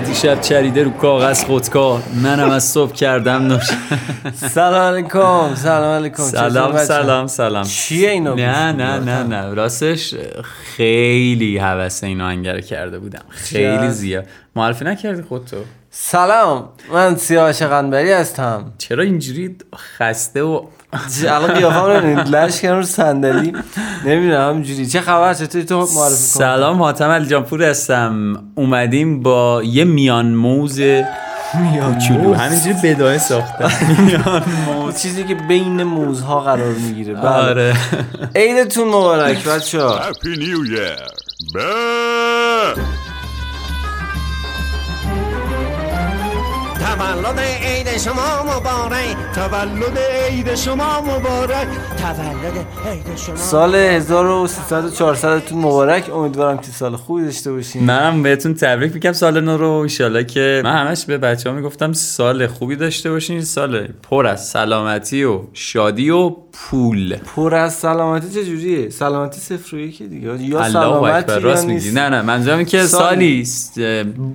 مشاهده شب چریده رو کاغذ خودکار. منم از صبح کردم نوش سلام علیکم سلام علیکم. سلام سلام سلام. چیه اینا؟ نه نه نه نه راستش خیلی حوث اینو انگره کرده بودم. خیلی زیاد. معرفی نکردی خودتو؟ سلام من سیاوش قنبری هستم. چرا اینجوری خسته و الان قیافم رو ببینید لش کنم رو صندلی. نمی‌دونم همینجوری چه خبر؟ چطوری تو؟ معرفی کن. سلام حاتم علی جانپور هستم. اومدیم با یه میان موز کوچولو همینجوری بدایه ساختم. میان موز. چیزی که بین موزها قرار می‌گیره. بله. آره. عیدتون مبارک بچه‌ها. Happy New تولد عید شما مبارک. تولد عید شما مبارک. تولد عید شما سال 1300 و 400 تون مبارک. امیدوارم که سال خوبی داشته باشین. منم بهتون تبریک میگم سال نو رو. انشالله که من همش به بچه ها می‌گفتم سال خوبی داشته باشین. سال پر از سلامتی و شادی و پول. پر از سلامتی چه جوریه سلامتی صفر و یکه دیگه. یا سلامتی راست میگی. نه نه. منظورم اینه که سال- سالی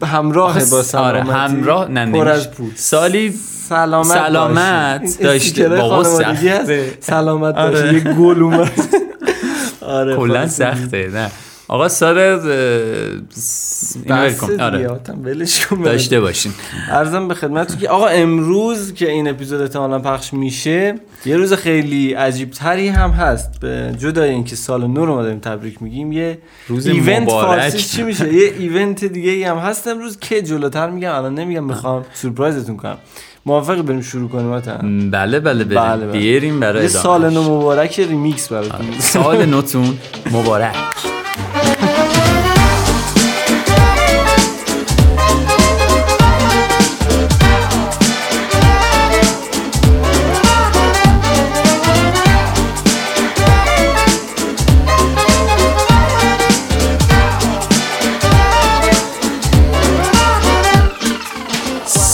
همراه با آره سلامتی. همراه. نه پر. از پول سالی سلامت سلامت. داشته. بابا. سخته. سلامت آره. باشه یه گل اومد آره کلا خلاص. سخته نه آقا سال کن. آره. داشته باشین. ارزم به خدمتتون که آقا امروز که این اپیزود احتمالاً پخش میشه یه روز خیلی عجیب تری هم هست. به جدای اینکه سال نو رو ما داریم تبریک میگیم یه روز ایونت مبارک. چی میشه؟ یه ایونت دیگه ای هم هست امروز که جلوتر میگم الان نمیگم می‌خوام سورپرایزتون کنم. موافقی بریم شروع کنیم آتم بله بله بله، بریم. بله. بیاریم برای یه. سال نو مبارک ریمیکس براتون. سال نوتون مبارک.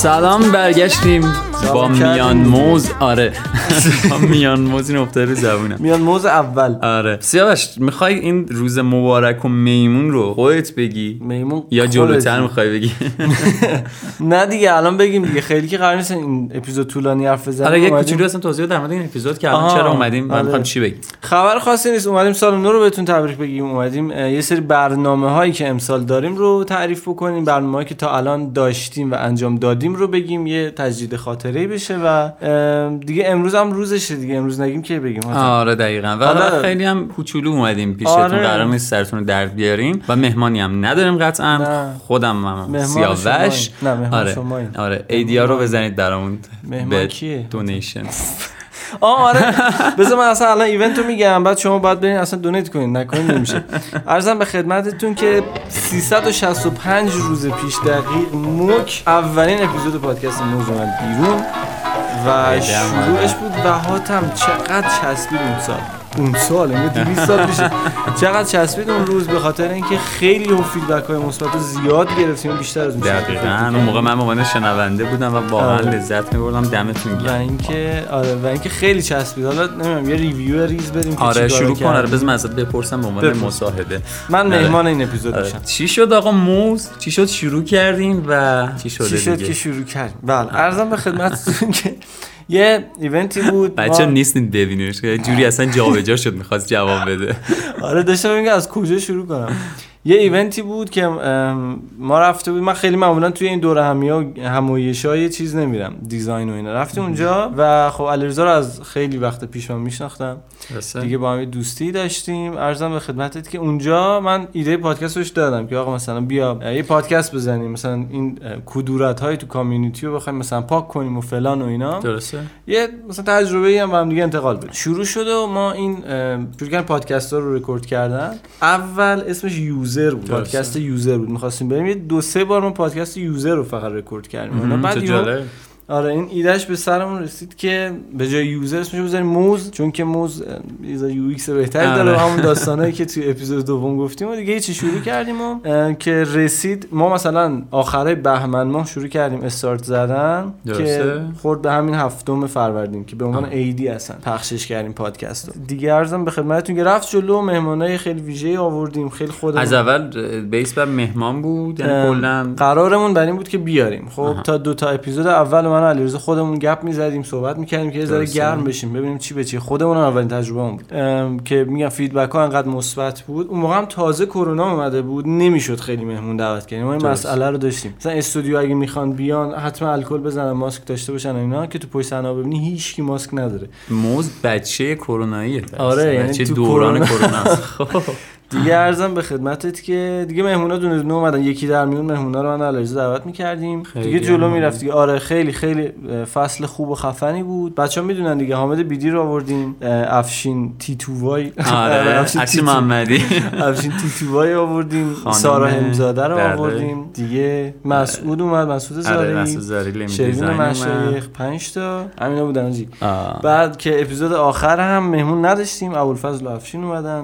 سلام برگشتیم. با میان. موز آره. با میان موز این افتاده رو زبونم میان موز اول. آره. سیاوش می‌خوای این روز مبارک و میمون رو خودت بگی؟ میمون یا جلوتر. می‌خوای بگی؟ نه دیگه الان بگیم دیگه. خیلی که قرار نیست این اپیزود طولانی حرف بزنیم. آره یه کوچولو اصلا توضیح در مورد این اپیزود که الان چرا اومدیم؟ من آره. می‌خوام چی بگیم خبر خاصی نیست. اومدیم سال نو رو بهتون تبریک بگیم. اومدیم یه سری برنامه هایی که امسال داریم رو تعریف بکنیم. برنامه هایی که تا الان داشتیم و انجام دادیم رو بگیم. یه تجدید خاطره بشه و دیگه امروز هم روزشه دیگه امروز نگیم که بگیم. آره دقیقا و حالا خیلی هم کوچولو اومدیم پیشتون آره. قرار نیست سرتون رو درد بیاریم و مهمانی هم نداریم قطعا نه. خودم هم سیاوش شماییم. نه، مهمان آره شماییم. آره ایدیا رو بزنید برامون مهمان به کیه؟ دونیشن آه آره. بذار من اصلا الان ایونت رو میگم. بعد شما باید برین اصلا دونیت کنین. نکنین نمیشه. ارزم به خدمتتون که 365 روز پیش دقیق موک اولین اپیزود پادکست موز اومد بیرون و شروعش بود. و حاتم چقدر چسبید اون سال. اون سال یعنی 200 سال میشه چقدر چسبید اون روز به خاطر اینکه خیلی اون feedback های مثبت زیاد گرفتیم. بیشتر از اون دقیقا. اون موقع من به عنوان شنونده بودم و واقعا آره. لذت میبردم دمتون و گرم اینکه آره و اینکه خیلی چسبید. حالا نمی‌دونم یه review ریز بریم که آره شروع کن. آره من ازت بپرسم به عنوان. مصاحبه. من آره. مهمان این اپیزود آره. میشم. چی شد آقا موز؟ چی شد؟ شروع کردیم و چی شده چی شد که شروع کردیم؟ بله عرضم به خدمتتون که یه ایونتی بود بچه ما- نیستین ببینیمش. یه جوری اصلا جابجا شد می‌خواست جواب بده. آره داشتم میگم از کجا شروع کنم؟ یه ایونتی بود که ما رفته بود من خیلی معمولا توی این دوره همی ها همایش های چیز نمیرم دیزاین و اینا. رفتیم اونجا و خب علیرضا رو از خیلی وقت پیش من میشناختم. دیگه با هم یه دوستی داشتیم. ارزم به خدمتت که اونجا من ایده پادکست روش دادم که آقا مثلا بیا یه پادکست بزنیم. مثلا این کدورت های تو community رو بخوایم مثلا پاک کنیم و فلان و اینا. درسته. یه مثلا تجربه ای هم با هم دیگه انتقال بدیم. شروع شده و ما این شروع پادکست ها رو رکورد کردن. اول اسمش user بود. پادکست user بود. می‌خواستیم بریم. یه دو سه بار ما پادکست user رو فقط رکورد کردیم. بعد. آره این ایدهش به سرمون رسید که به جای user اسمش بذاریم موز چون که موز یه UX بهتری داره آره. و همون داستانایی که توی اپیزود دوم گفتیم و دیگه چی شروع کردیم و که رسید ما مثلا آخره بهمن ماه شروع کردیم استارت زدن که درسته. خورد به همین هفتم فروردین که به عنوان ایدی هستن پخشش کردیم پادکست رو دیگه ارزم به خدمتتون که رفت جلو مهمانای خیلی ویژه آوردیم خیلی خودمون از اول بیس بر مهمان بود یعنی کلا قرارمون بر این بود که بیاریم خب آها. تا دو تا اپیزود اول من و علیرضا خودمون گپ می‌زدیم صحبت می‌کردیم که یه ذره. گرم بشیم ببینیم چی به چی. خودمون هم اولین تجربه بود. که میگم فیدبک ها انقدر مثبت بود. اون موقع هم تازه کرونا اومده بود نمی‌شد خیلی مهمون دعوت کنیم. ما این. مسئله رو داشتیم. مثلا استودیو اگه می‌خوان بیان حتما الکل بزنن ماسک داشته باشن اینا. که تو پشت صحنه ببینی هیچ کی ماسک نداره. موز بچه کروناییه آره، یعنی تو دوران کرونا. دیگه ارزم به خدمتت که دیگه مهمونا دونه دونه اومدن. یکی در میون مهمونا رو من علیرضا دعوت می‌کردیم. دیگه جلو. می‌رفت دیگه. آره خیلی خیلی فصل خوب و خفنی بود. بچه ها می‌دونن دیگه حامد بیدی رو آوردیم. افشین تیتووای. آره افشین محمدی. افشین تیتووای آوردیم. سارا همزاده رو بله. آوردیم. دیگه مسعود اومد مسعود آره زاری. شیرین. مشایخ 5 تا. همینا بودن آجی. بعد که اپیزود آخر هم مهمون نداشتیم. ابوالفضل و افشین اومدن.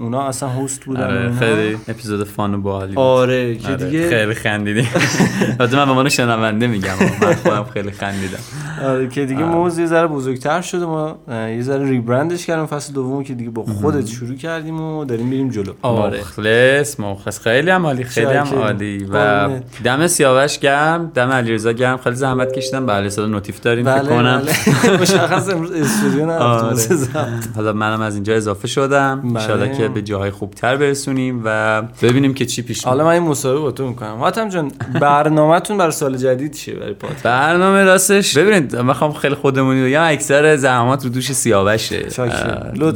اونا اصلا هست بودن آره. خیلی اپیزود فان و باحالی بود. آره که آره، دیگه خیلی خندیدیم البته من به عنوان شنونده میگم من خودم خیلی خندیدم آره که دیگه آره. موز یه ذره بزرگتر شده ما یه ذره ریبرندش کردیم فصل دوم که دیگه با خودت شروع کردیم و داریم میریم جلو آره مخلص مخلص خیلی هم عالی خیلی هم. عالی و. دم سیاوش گرم دم علیرضا گرم خیلی زحمت کشیدم بله صدا نوتیف داریم بله کنم بله مشخص امروز استودیو نرفتیم آره. حالا منم از اینجا اضافه شدم بله. ان که به جاهای خوبتر برسونیم و ببینیم که چی پیش حالا من این مصاحبه با تو می‌کنم. حاتم جان برنامهتون برای سال جدید چیه برای پات برنامه راستش ببینید من می‌خوام خیلی خودمونی بگم اکثر زحمات رو دوش سیاوشه.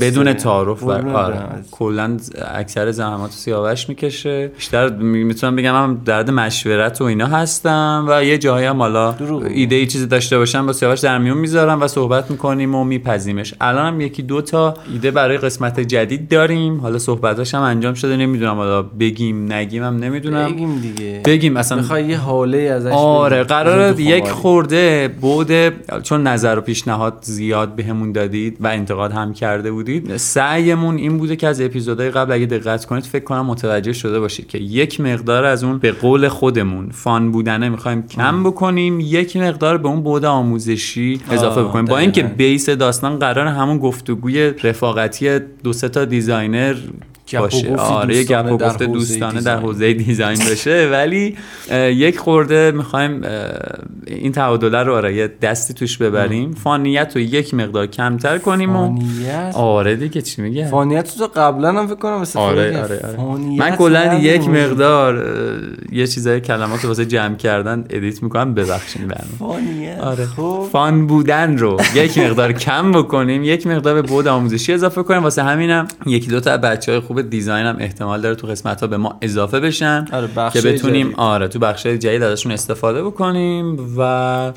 بدون. تعارف قربونت آره. کلا اکثر زحمات رو سیاوش می‌کشه. بیشتر می- می‌تونم بگم هم درد مشورت و اینا هستم و یه جایی هم حالا. ایده ای چیزی داشته باشم با سیاوش در میون می‌ذارم و صحبت می‌کنیم و میپزیمش. الان هم یکی دو تا ایده برای قسمت جدید داریم. حالا صحبتاش هم انجام شده نمی‌دونم حالا بگیم نگیم هم نمی‌دونم. بگیم دیگه. بگیم اصلا می‌خوای یه حاله ازش آره. قرار یک. خورده بوده چون نظر و پیشنهاد زیاد بهمون دادید و انتقاد هم کرده بودید. سعیمون این بوده که از اپیزودهای قبل اگه دقت کنید فکر کنم متوجه شده باشید که یک مقدار از اون به قول خودمون fun بودنه می‌خوایم کم بکنیم. یک مقدار به اون بعد آموزشی اضافه بکنیم. با اینکه. base داستان قرار همون گفتگوی رفاقتی دو سه تا designer باشه. آره یه گپ دوستانه و در گفت حوزه دوستانه در. حوزه design باشه ولی یک خورده می‌خوایم این تعادله رو آره یه دستی توش ببریم. fun یت رو یک مقدار کمتر کنیم و fun یت؟ آره دیگه چی میگه؟ fun یت تو قبلا هم فکر کنم آره. آره آره. من کلا یک. مقدار یه چیزای کلمات رو واسه جمع کردن edit می‌کنم ببخشید fun یت آره. خب. fun بودن رو یک مقدار کم بکنیم یک مقدار به بعد آموزشی اضافه کنیم. واسه همینم یکی دو تا بچه های خوب design هم احتمال داره تو قسمت ها به ما اضافه بشن آره که بتونیم جدید. آره تو بخش جدید ازشون استفاده بکنیم و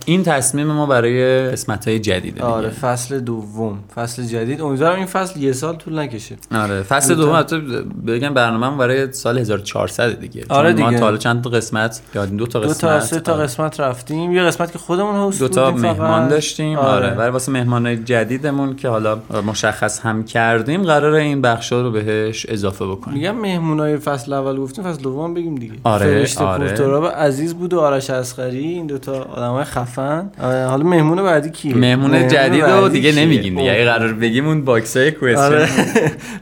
این تصمیم ما برای قسمت های جدید دیگه. آره فصل دوم. فصل جدید. امیدوارم این فصل یه سال طول نکشه. آره فصل دوم حتی بگم برنامه برای سال 1400 دیگه. آره چون ما دیگه. تا حالا چند تا قسمت یادیم دو تا دو قسمت تا سه تا آره. قسمت رفتیم. یه قسمت که خودمون هست دو تا مهمان. داشتیم. آره. برای واسه مهمان جدیدمون که حالا مشخص هم کردیم قرار این بخشا رو بهش اضافه بکنیم میگم مهمونای فصل اول گفتیم فصل دوم بگیم دیگه آره، فرشته آره. عزیز بود و آرش اسقری این دوتا آدمای خفن آره، حالا مهمون بعدی کیه مهمون جدید بعدی دیگه؟ نمیگیم دیگه. اگه قرار بگیم اون box های آره question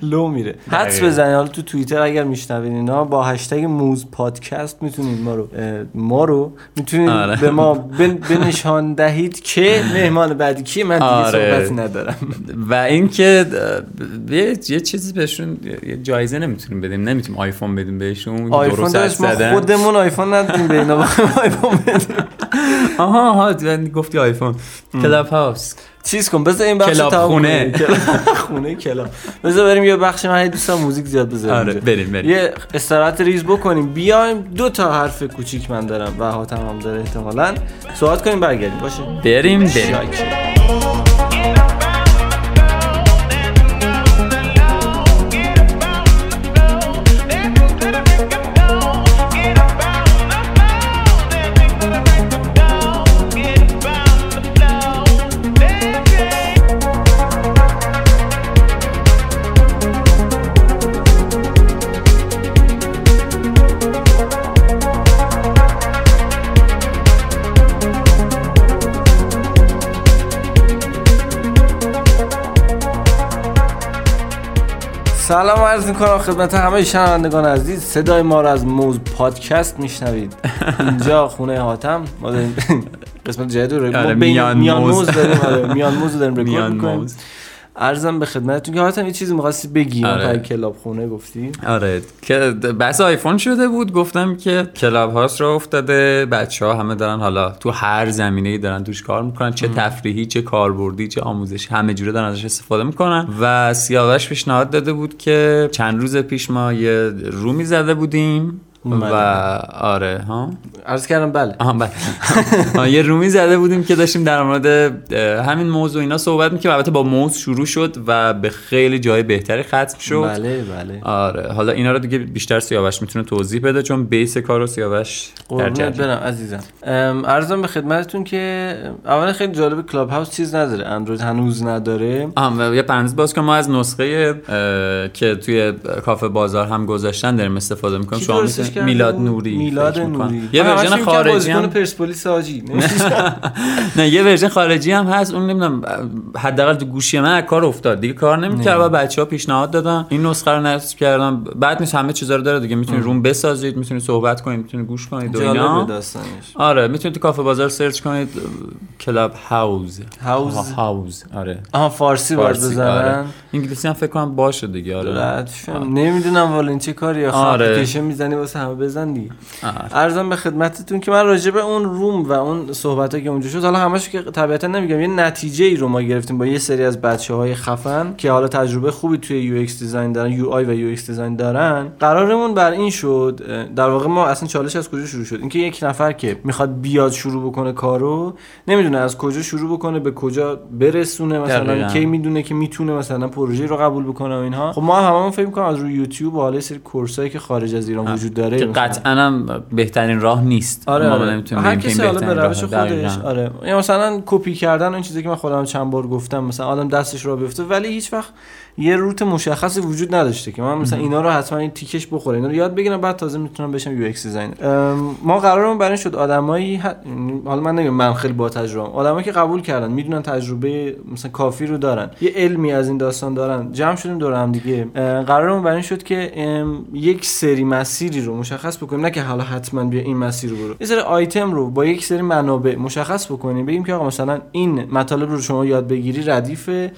لو میره حدس. بزنید حالا تو توییتر اگر میشنوین اینا با هشتگ موز پادکست می‌تونید ما رو ما رو می‌تونید آره. به ما بن- بنشان دهید که مهمان بعدی کیه من دیگه آره. صحبتی ندارم و اینکه یه یه چیزی بهشون یه جایزه نمی‌تونیم بدیم نمی‌تونیم آیفون بدیم بهشون آیفون درست ما. خودمون آیفون ندیم به اینا آیفون بدیم. آها آها گفتی آیفون. کلاب هاوس چیز کن بذار این بخش club خونه. خونه club. بذار بریم یه بخش من دوستان موزیک زیاد بذاریم آره. بریم بریم. یه استراحت ریز بکنیم. بیایم دو تا حرف کوچیک من دارم. و حاتم هم داره احتمالاً. صحبت کنیم برگردیم. باشه. بریم بریم. سلام عرض می‌کنم خدمت همه شنوندگان عزیز. صدای ما رو از موز پادکست میشنوید. اینجا خونه حاتم. ما داریم قسمت جدید رو آره، ما میان موز. موز داریم. آره، میان موز رو داریم رکورد می‌کنیم. عرضم به خدمتتون که حاتم یه چیزی می‌خواستی بگی آره. club خونه گفتی آره. که بحث آیفون شده بود گفتم که کلاب هاوس راه افتاده بچه ها همه دارن حالا تو هر زمینه ای دارن توش کار می‌کنن چه تفریحی چه کاربردی چه آموزشی همه جوره دارن ازش استفاده می‌کنن. و سیاوش پیشنهاد داده بود که چند روز پیش ما یه room ی زده بودیم. و آره ها؟ عرض کردم بله. آها بله. یه رومی زده بودیم که داشتیم در مورد همین موضوع اینا صحبت می‌کنیم البته با موز شروع شد و به خیلی جای بهتری ختم شد. بله بله. آره. حالا اینا رو دیگه بیشتر سیاوش می‌تونه توضیح بده چون بیس کار رو سیاوش در. برم عزیزم. عرضم به خدمتتون که اولا خیلی جالب کلاب هاوس چیز نداره اندروید هنوز نداره. آها یه پرانتز باز کنم. ما از نسخه که توی کافه بازار هم گذاشتن داریم استفاده می‌کنیم. شما کرده میلاد؟ نوری میلاد. نوری. یه همش ورژن خارجی هم پرسپولیس آجی. نه یه version خارجی هم هست. اون نمی‌دونم حداقل تو گوشی من کار افتاد. دیگه کار نمی‌کرد. و بچه ها پیشنهاد دادن. این نسخه رو نصب کردم بعد نیست همه چیزا رو داره دیگه. می‌تونید room بسازید می‌تونید صحبت کنید می‌تونید گوش کنید و جالب اینا داستانش. آره می‌تونید تو کافه بازار search کنید. Clubhouse. house؟ house. آره. آها فارسی فارسی، بزنن. آره. انگلیسی هم فکر کنم باشه دیگه آره. نمی‌دونم والا این چه کاری آخه. آره. می‌زنی واسه همه بزن دیگه. عرضم به خدمتتون که من راجع به اون room و اون صحبت که اونجا شد حالا همش که طبیعتا نمیگم یه نتیجه ای رو ما گرفتیم با یه سری از بچه های خفن که حالا تجربه خوبی توی UX design دارن UI و UX design دارن. قرارمون بر این شد در واقع ما اصلا چالش از کجا شروع شد؟ اینکه یک نفر که می‌خواد بیاد شروع بکنه کارو نمی‌دونه از کجا شروع بکنه به کجا برسونه مثلا. کی می‌دونه که می‌تونه مثلا پروژه رو قبول بکنه و اینها. خب ما هممون فکر می‌کنم از روی یوتیوب و حالا سری course ایی که خارج از ایران وجود داره که مثلا- قطعا هم بهترین راه نیست آره ما آره نمی‌تونیم هر که کسی حالا به بهترین روش. خودش. آره یا مثلا کپی کردن این چیزی که من خودم چند بار گفتم مثلا آدم دستش راه بیفته ولی هیچ وقت یه route مشخصی وجود نداشته که من مثلا اینا رو حتما این تیکش بخوره. اینا رو یاد بگیرم بعد تازه می‌تونم بشم UX designer. ما قرارمون بر این شد آدمایی ه- حالا من نمیگم من خیلی با تجربه آدمایی که قبول کردن می‌دونن تجربه مثلا کافی رو دارن. یه علمی از این داستان دارن. جمع شدیم دور هم دیگه. قرارمون بر این شد که یک سری مسیری رو مشخص بکنیم. نه که حالا حتما بیا این مسیر رو برو. یه سری آیتم رو با یک سری منابع مشخص بکنیم. بگیم که آقا مثلا این مطالب رو شما یاد بگیری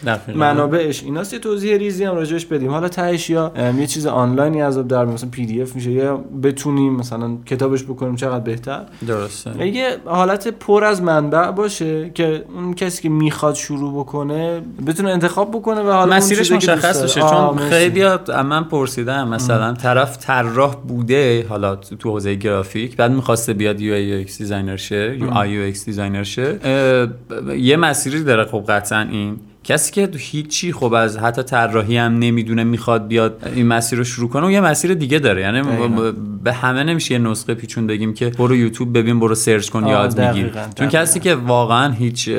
دقیقاً. منابعش ایناست. یه توضیح ریزی هم راجعش بدیم. حالا تهش یا ام، یه چیز آنلاینی از آب در مثلا PDF میشه یا بتونیم مثلا کتابش بکنیم چقدر بهتر. درسته. یه حالت پر از منبع باشه که اون کسی که می‌خواد شروع بکنه بتونه انتخاب بکنه و حالا مسیرش مشخص. آه، چون. خیلی من پرسیدم مثلا طرف طراح بوده حالا تو حوزه گرافیک بعد می‌خواسته بیاد UI UX designer شه UI UX designer شه یه مسیری داره خب قطعا این. کسی که هیچی خب از حتی طراحی هم نمی‌دونه می‌خواد بیاد این مسیر رو شروع کنه و یه مسیر دیگه داره یعنی دقیقاً. به همه نمیشه یه نسخه پیچون بگیم که برو یوتیوب ببین برو سرچ کن یاد می‌گیری دقیقاً، چون. کسی که واقعا هیچ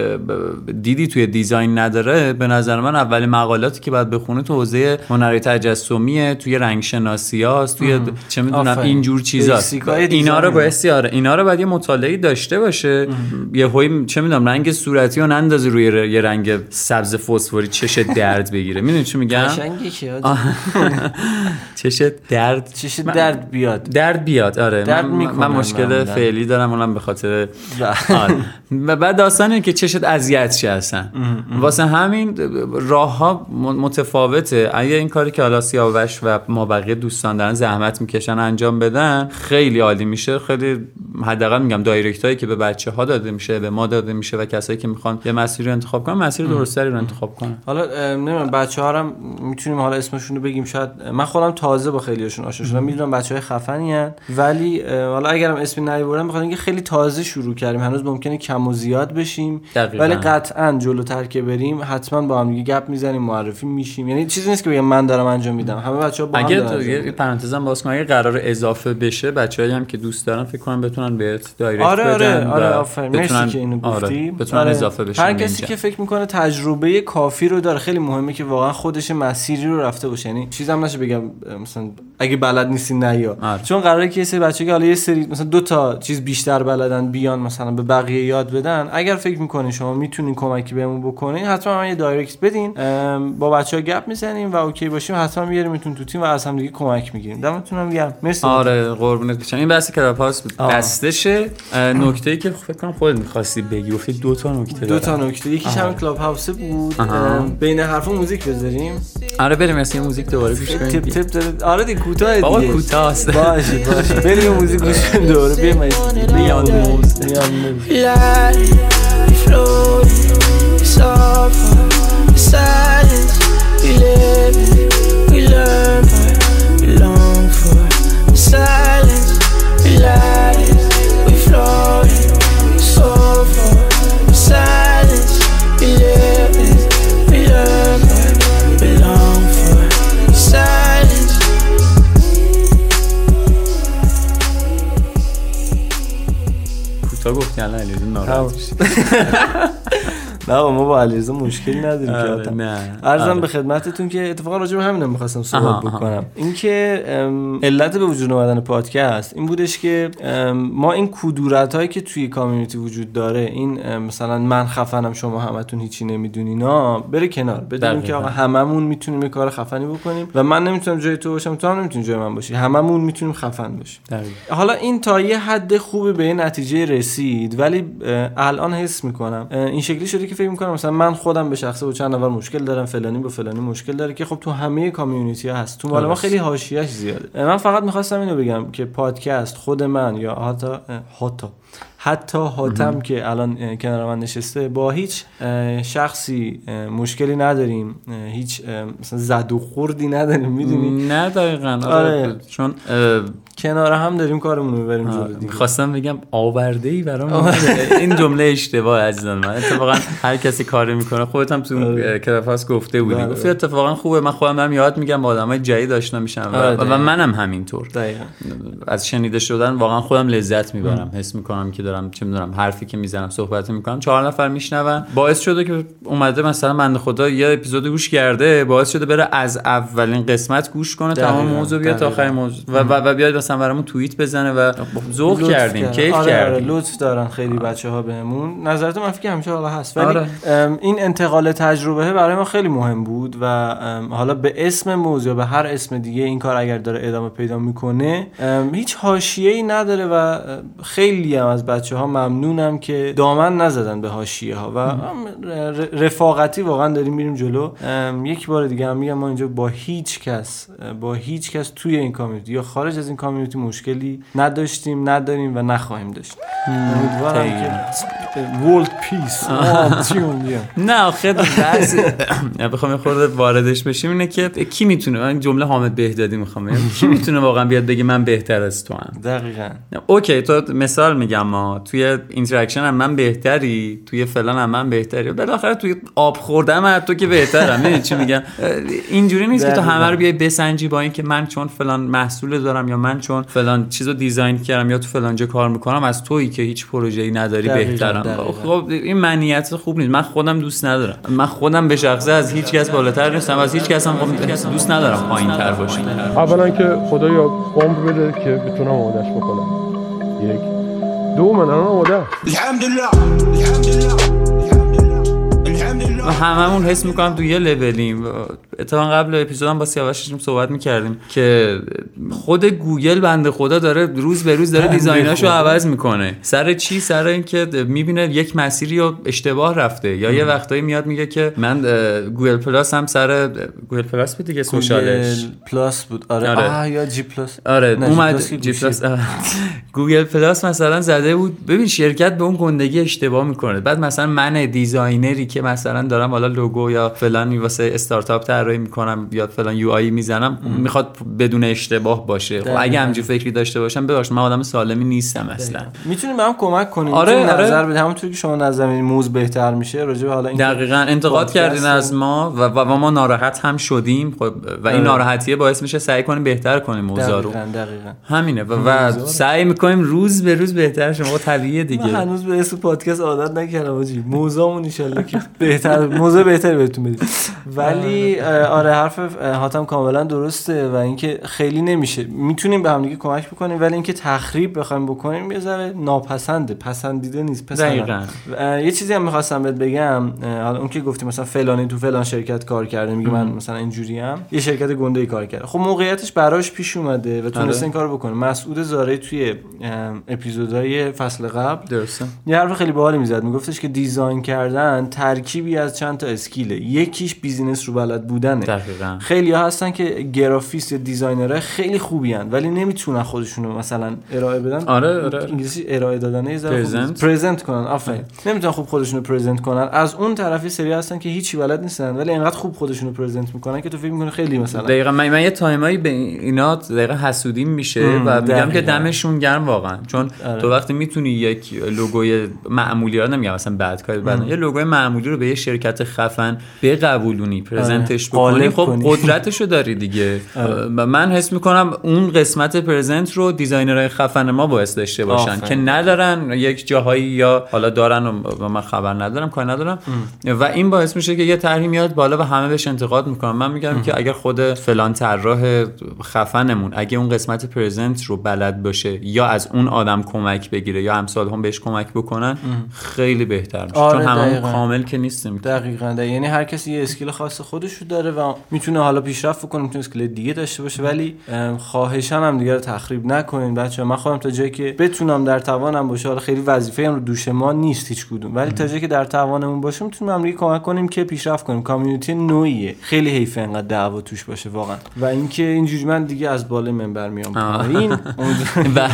دیدی توی دیزاین نداره به نظر من اولین مقالاتی که باید بخونه تو حوزه هنری تجسمیه توی رنگ شناسی هاست توی د- چه می‌دونم. اینجور چیزاست بیسیکای اینا رو. باید آره اینا رو باید یه مطالعه داشته باشه یه چه می‌دونم رنگ صورتی رو نندازی روی یه رنگ سبز فسفوری چش درد بگیره. می‌دونی چی میگم. چش درد. چش درد بیاد. درد بیاد آره. درد من, من مشکل. فعلی دارم اونم به خاطر بله. و بعد داستان اینه که چشت اذیت شه اصلا واسه همین راه ها متفاوته. اگه این کاری که حالا سیاوش و ما بقیه دوستان دارن زحمت می‌کشن انجام بدن خیلی عالی میشه. خیلی حداقل میگم دایرکت هایی که به بچه ها داده میشه به ما داده میشه و کسایی که می‌خوان یه مسیر رو انتخاب کنن مسیر درستری رو انتخاب کنن حالا نمی‌دونم بچه ها هم می‌تونیم حالا اسمشون رو بگیم شاید من خودم تازه با خیلیشون آشنا شدم می‌دونم بچه های خفنی هن. ولی حالا اگرم اسمی نیبرم بخاطر اینکه خیلی تازه شروع کردیم هنوز ممکنه کم و زیاد بشیم دقیقاً. ولی قطعا جلوتر که بریم حتما با هم دیگه گپ می‌زنیم معرفی میشیم یعنی چیزی نیست که بگم من دارم انجام میدم همه بچه ها با هم اگه دارن. پرانتزم باز کنم اگه قرار اضافه بشه بچه‌ای هم که دوست دارن فکر کنم بتونن بهت دایرکت آره آره بدن آره آفرین مرسی که اینو آره، گفتی بتونن آره. اضافه بشن هر کسی. که فکر می‌کنه تجربه کافی رو داره. خیلی مهمه که واقعا خودش مسیری رو رفته باشه. یعنی چیزم نشه بگم مثلا اگه بلد نیستین نیا آره. چون قراره که یه سری بچه که حالا یه سری مثلا دو تا چیز بیشتر بلدن بیان مثلا به بقیه یاد بدن. اگر فکر می‌کنین شما می‌تونین کمکی بهمون بکنین حتما من یه direct بدین. با بچه ها گپ می‌زنیم و OK باشیم. حتما میاریمتون تو تیم و از هم دیگه کمک می‌گیریم. دمتون هم گرم. مرسی. آره قربونت بشم. این بحث house آه. دستشه نکته ای که فکر کنم خودت می‌خواستی بگی. گفتی دو تا نکته دو تا. نکته. یکیش. هم کلاب هاوسه بود. آها. ام، بین حرفا موزیک بذاریم آره بریم یه موزیک دوباره گوش تپ کنیم تپ داره آره دیگه کوتاه بابا دیگه کوتاست باشه باشه بریم موزیک گوش کنیم دوباره بیایم میاد suffer, silence. We live, we learn, گفتی الان علیرضا ناراحت میشه. نه ما با علیرضا مشکلی نداریم که آره، آدم. نه ارزم آره. به خدمتتون که اتفاقا راجع به همینم می‌خواستم صحبت. بکنم اینکه علت به وجود اومدن پادکست این بودش که ما این کدورت هایی که توی کامیونیتی وجود داره این مثلا من خفنم شما همتون هیچی نمی‌دونین ها بره کنار بدونیم دقیقاً. که آقا هممون می‌تونیم یه کار خفنی بکنیم و من نمی‌تونم جای تو باشم تو هم نمی‌تونی جای من باشی هممون می‌تونیم خفن باشیم. حالا این تا یه حد خوبی به نتیجه رسید ولی الان حس می‌کنم این شکلی شده که فکر می‌کنم مثلا من خودم به شخصه با چند نفر مشکل دارم فلانی با فلانی مشکل داره که خب تو همه کامیونیتی ها هست تو مال ما. خیلی حاشیه‌اش زیاده من فقط می‌خواستم اینو بگم که پادکست خود من یا حتی حتی حتی حاتم که الان کنار من نشسته با هیچ شخصی مشکلی نداریم. هیچ مثلا زد و خوردی نداریم می‌دونی؟ نه دقیقا. آره. آره. چون کنار هم داریم کارمون رو می‌بریم جلو دیگه. می‌خواستم بگم آورده ای برام این جمله اشتباه عزیزان من. اتفاقا هر کسی کاری می‌کنه خودت هم تو آره. کلافاس گفته بودی. بله. گفتی اتفاقا خوبه. من خودم هم یاد میگم با آدمای جدید آشنا میشم. و, آره،. منم همینطور. دقیقا. از شنیده شدن واقعا خودم لذت می‌برم. حس می‌کنم که دارم چه می‌دونم حرفی که می‌زنم صحبت می‌کنم چهار نفر میشنون. باعث شده که اومده مثلا بنده خدا یه اپیزود گوش کرده باعث شده بره از اولین قسمت گوش کنه تمام موضوع بیاد تا. آخرین موضوع. و, و, و بیاد مثلا برامون توییت بزنه و ذوق لطف کردیم کردن. کیف آره آره کردیم. لطف دارن خیلی بچه ها بهمون. نظرت من فکر همیشه حالا هست. ولی آره. این انتقال تجربه برای ما خیلی مهم بود و حالا به اسم موضوع به هر اسم دیگه این کار اگر داره ادامه پیدا می‌کنه هیچ حاشیه ای نداره و خیلی هم از بچه ها ممنونم که دامن نزدن به حاشیه ها و رفاقتی واقعا داریم میریم جلو. یک بار دیگه هم میگم ما اینجا با هیچ کس با هیچ کس توی این community یا خارج از این community مشکلی نداشتیم نداریم و نخواهیم داشت. امیدوارم که world peace نه آخه بحث بخوام یه خورده واردش بشیم اینه که کی می‌تونه؟ من جمله حامد بهدادی می‌خوام کی می‌تونه واقعا بیاد بگه من بهتر از تو هم دقیقا. OK تو مثال میگم ما. توی interaction هم من بهتری توی فلان هم من بهتری. بالاخره توی آب خوردم هم تو که بهترم. می‌دونی چی میگم؟ اینجوری نیست که تو. همه رو بیای بسنجی با اینکه من چون فلان محصول دارم یا من چون فلان چیزو دیزاین کردم یا تو فلان جا کار می‌کنم از تویی که هیچ پروژه‌ای نداری بهترم. دقیقاً. خب این معنیت خوب نیست. من خودم دوست ندارم. من خودم به شخصه از هیچ کس بالاتر نیستم. از هیچ کس هم خب دوست ندارم پایین تر باشم. اولا که خدایا عمر بده که بتونم آمادش بکنم. یک. دوما أنا هو ده. الحمد لله الحمد لله. هممون حس می‌کنم تو یه لولیم. اتفاقا قبل اپیزودم با سیاوش داشتیم صحبت می‌کردیم که خود گوگل بنده خدا داره روز به روز داره design اشو عوض می‌کنه. سر چی؟ سر اینکه می‌بینه یک مسیری رو اشتباه رفته. یا یه وقتایی میاد میگه که من Google Plus هم سر Google Plus بود دیگه social ش. Plus بود. آره, آره. آه یا G Plus. آره اومد G Plus. Google Plus مثلا زده بود. ببین شرکت به اون گندگی اشتباه می‌کنه. بعد مثلا من designer ی که مثلا دارم حالا لوگو یا فلانی واسه استارتاپ طراحی می‌کنم یا فلان UI می‌زنم می‌خواد بدون اشتباه باشه. خب. اگه همچین فکری داشته باشم ببخش من آدم سالمی نیستم اصلا. می‌تونیم به هم کمک کنیم؟ آره، آره. نظر بدیم؟ همونطور که شما نظر میدین موز بهتر میشه راجع به حالا این دقیقا. انتقاد کردین از ما و, و, و ما ناراحت هم شدیم. خب و این آره. ناراحتیه باعث میشه سعی کنیم بهتر کنیم اوضاع رو. دقیقاً دقیقاً. همینه. و, و سعی می‌کنیم روز به روز بهتر شما طبیعیه دیگه. هنوز به اسم پادکست عادت نکردم آجی. موزامون انشالله که بهتر موضوع بهتری بهتون بدید ولی اه، آره حرف حاتم کاملا درسته و اینکه خیلی نمیشه. می‌تونیم به همدیگه کمک بکنیم ولی اینکه تخریب بخوایم بکنیم یه ذره ناپسنده پسندیده نیست. اه، یه چیزی هم می‌خواستم بهت بگم حالا اون که گفتی مثلا فلانی تو فلان شرکت کار کرده میگه من مثلا اینجوری یه شرکت گنده ای کار کرده. خب موقعیتش براش پیش اومده و تونسته آره. این کار بکنه. مسعود زاره توی اپیزودهای فصل قبل درسته. یه حرف خیلی باحالی می‌زد. میگفتش که design کردن ترکیبی از چند تا skill ه. یکیش business رو بلد بودنه. دقیقاً. خیلی ها هستن که گرافیست یا designer های خیلی خوبی هن ولی نمی‌تونن خودشونو مثلا ارائه بدن. آره، آره. انگلیسی ارائه دادن یه. present کنن آفرین. نمی‌تونن خوب خودشونو present کنن. از اون طرفی سری هستن که هیچی بلد نیستن ولی انقدر خوب خودشونو present می‌کنن که تو فکر می‌کنی خیلی مثلا دقیقا من, من یه time ایی به اینا دقیقا حسودیم میشه و میگم که. دمشون گرم واقعا. چون آره. تو وقتی می‌تونی یک لوگوی معمولی ها نمیگم مثلا بعد کار بعد یه لوگوی معمولی رو به یه شرکت خفن بقبولونی present ش بکنی. خب. قدرتشو داری دیگه. و من حس می‌کنم اون قسمت present رو designer های خفن ما باید داشته باشن آفرین. که ندارن یک جاهایی یا حالا دارن و من خبر ندارم کار ندارم. و این باعث میشه که یه طرحی میاد بالا و همه بهش انتقاد می‌کنن من میگم که اگر خود فلان طراح خفنمون اگه اون قسمت present رو بلد باشه یا از اون آدم کمک بگیره یا امثال هم بهش کمک بکنن خیلی بهتر میشه. آره، چون هممون دقیقاً. کامل که نیستیم دقیقا. دقیقا. یعنی هر کسی یه skill خاص خودش رو داره و می‌تونه حالا پیشرفت بکنه می‌تونه skill دیگه داشته باشه. ولی خواهشاً هم دیگه رو تخریب نکنین. بچه من خودم تا جایی که بتونم در توانم باشه حالا خیلی وظیفه هم رو دوش ما نیست هیچ کدوم. ولی تا جایی که در توانمون باشه می‌تونیم هم دیگه کمک کنیم که پیشرفت کنیم. community نوعیه. خیلی حیفه انقدر دعوا توش باشه واقعا. و اینکه اینجوری من دیگه از بالای منبر میام. پایین. و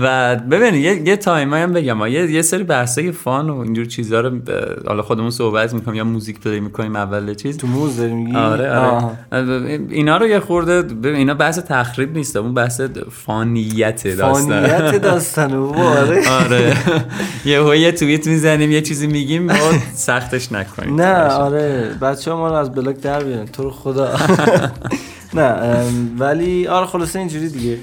و ببین یه, یه time هم بگم. یه, سری بحثای fun و اینجور چیزا رو حالا خودمون صحبت می‌کنیم یا موزیک play می‌کنیم اول چیز؟ تو موز داری میگی؟ آره. آره. اینا رو یه خورده ببین اینا بحث تخریب نیست اون بحث fun یت داستان. fun یت داستانه بابا، آره. آره. یه یه توییت می‌زنیم یه چیزی میگیم ما سختش نکنیم. نه آره. بچه ما رو از block در بیارن تو رو خدا. نه ولی آره خلاصه اینجوری دیگه.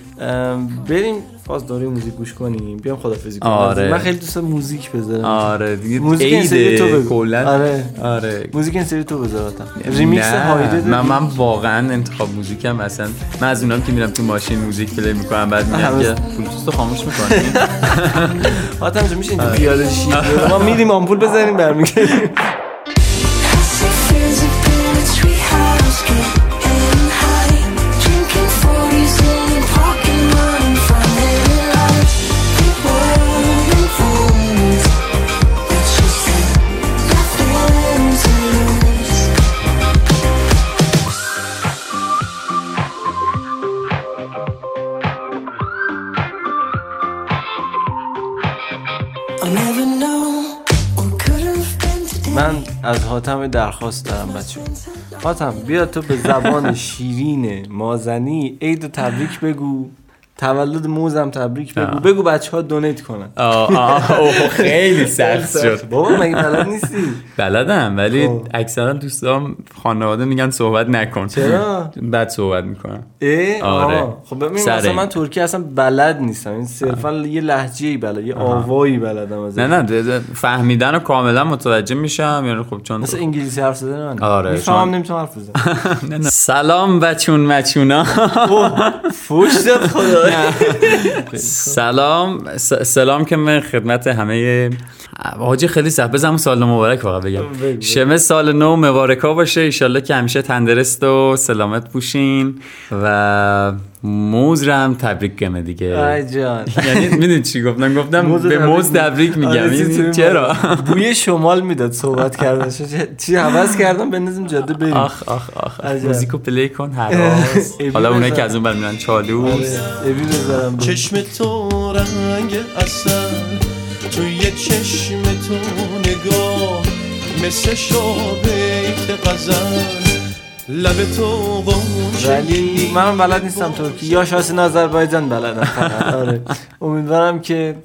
بریم باز دوره موزیک گوش کنیم. بیام خدافظی کنیم. آره. من خیلی دوست موزیک بذارم. آره دیگه موزیک این سری تو. کلا. آره. آره. موزیک این سری تو بذارتم ریمیکس هایده من؟ من واقعا انتخاب موزیکم اصلا. من از اونام که میرم تو ماشین موزیک play می‌کنم بعد میگم که بلوتوث رو خاموش می‌کنی. حاتم میشه اینجا بیاره؟ ما میریم آمپول بزنیم برمیگردیم. حاتم درخواست دارم بچه حاتم بیا تو به زبان شیرین مازنی عید تبریک بگو. تولد موزم تبریک بگو. آه. بگو بچه ها دونیت کنن. آه آه خیلی سخت شد. بابا مگه بلد نیستی؟ بلدم ولی خب. اکثرا دوستام خانواده میگن صحبت نکن. چرا؟ بعد صحبت می‌کنم اه آره. خب ببین مثلا. من ترکی اصلا بلد نیستم. این صرفا یه لهجه ای بلد یه آوایی بلدم از نه نه فهمیدن رو کاملا متوجه میشم. یعنی خب چون مثل انگلیسی حرف زدن من آره، می‌فهمم نمی‌تونم حرف بزنم. سلام بچون مچونا. فوش داد خدا سلام سلام که من خدمت همه حاجی خیلی سخت. بزنم سال مبارک واقعا بگم. شمه سال نو مبارکا باشه. ایشالله که همیشه تندرست و سلامت بوشین و موز رو هم تبریک گمه دیگه. جان. یعنی می‌دونی چی گفتم؟ گفتم به موز تبریک میگم. آره، چرا؟ بوی شمال می‌داد صحبت کردن چی حوض کردم؟ بندازیم جاده بریم. آخ آخ آخ. موزیکو پلی کن هراس ابی حالا اونایی. که از اون بر میرن چالوس. چشم تو رنگ اصل. توی چشم تو نگاه مثل شابیت غزل. لب تو ولی منم بلد نیستم ترکی یا شاسی آذربایجان بلدم. فقط آره. امیدوارم که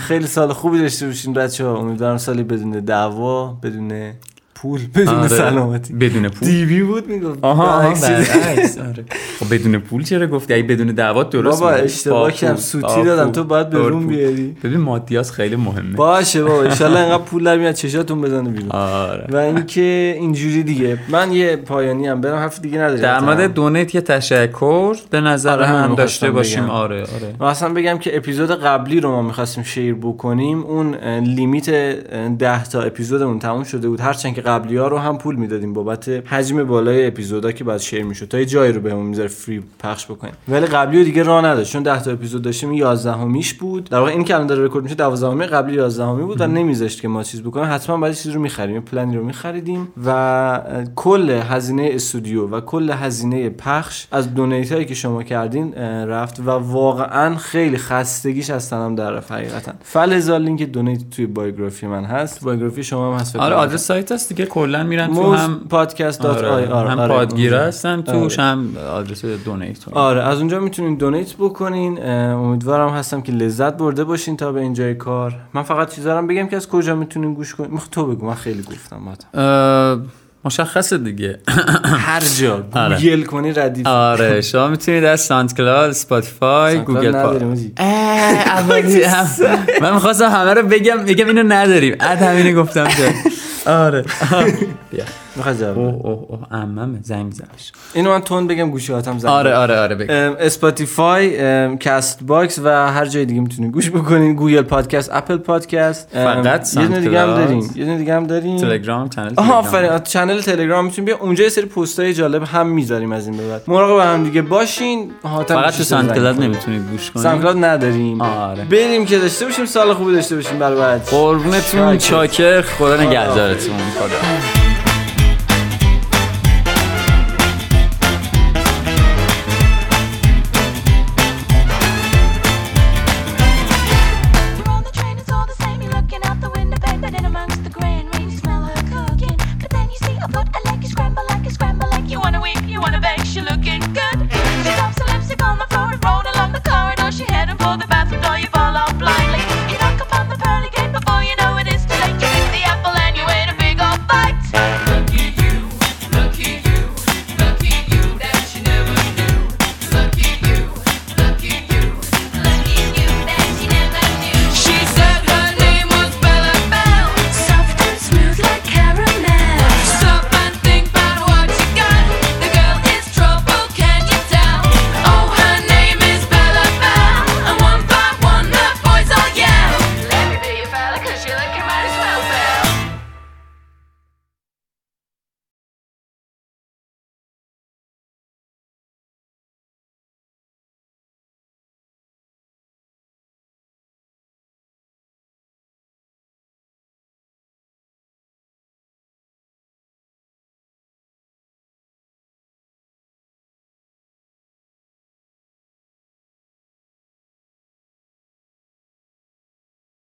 خیلی سال خوبی داشته باشین بچه ها امیدوارم سالی بدون دعوا بدون پول بدون آره. سلامتی. بدون پول. دیوی بود می‌گفت. آها آها، برعکس چیز. برعکس، آره. خب بدون پول چرا گفتی؟ اگه بدون دعوت درست بابا. اشتباه با کردم. سوتی دادم. تو باید به روم. بیاری. ببین مادیاس خیلی مهمه. باشه بابا انشالله اینقدر پول در میاد چشاتون بزنه بیرون. آره. و اینکه اینجوری دیگه. من یه پایانی هم برم حرف دیگه نداری در مورد دونیت یه تشکر. به نظر آره، من داشته باشیم. بگم. آره آره. اصلا بگم که اپیزود قبلی رو ما می‌خواستیم شیر بکنیم. اون لیمیت اه، ده تا اپیزودمون تموم شده بود. هرچند که قبلی ها رو هم پول می‌دادیم بابت حجم بالای اپیزودا که بعد شیر می‌شد. تا یه جایی رو بهمون می‌ذاره فری پخش بکنیم. ولی قبلی رو دیگه راه نداشت. چون 10 تا اپیزود داشتیم 11 همیش بود. در واقع این که الان داره رکورد میشه 12 همی قبلی 11 همی بود و نمیذاشت که ما چیز بکنیم. حتما بعد چیزی رو می‌خریم. پلنی رو میخریدیم و کل هزینه استودیو و کل هزینه پخش از donate هایی که شما کردین رفت و واقعا خیلی خستگیش از تنم در رفت حقیقتا. فلذا لینک donate توی biography من هست. biography شما هم هست آره. آدرس سایت هست دیگه کلا میرن تو هم پادکست dot آره, ir هم آره، پادگیر. هستن توش هم آدرس donate آره از اونجا می‌تونین donate بکنین امیدوارم هستم که لذت برده باشین تا به اینجای کار. من فقط چیزا رو بگم که از کجا می‌تونین گوش کنین؟ تو بگو من خیلی گفتم مشخصه دیگه. هر جا. آره. گوگل کنی ردیف. آره شما می‌تونید از ساند کلاد سپاتیفای گوگل. من می‌خواستم همه رو بگم میگم اینو نداریم. اد همینو گفتم که آره بیا می‌خوای جواب اوه؟ اوه اوه عممه زنگ میزنش اینو من تون بگم گوشیاتم زنگ آره. آره آره بگو ام، اسپاتیفای کست باکس و هر جای دیگه می‌تونین گوش بکنین گوگل پادکست اپل پادکست فقط یه دونه دیگه هم. داریم یه دونه دیگه هم داریم تلگرام چنل آها. آفرین چنل تلگرام می‌تونین بیا اونجا یه سری پستای جالب هم می‌ذاریم از این به بعد مراقب هم دیگه باشین فقط گوشی تو ساند کلاد کنین. نمی‌تونید گوش کنید ساند کلاد نداریم آره. بریم که داشته باشیم سال خوبی داشته باشیم برای بعد قربونتون. چاکر خدا نگهدارتون خدا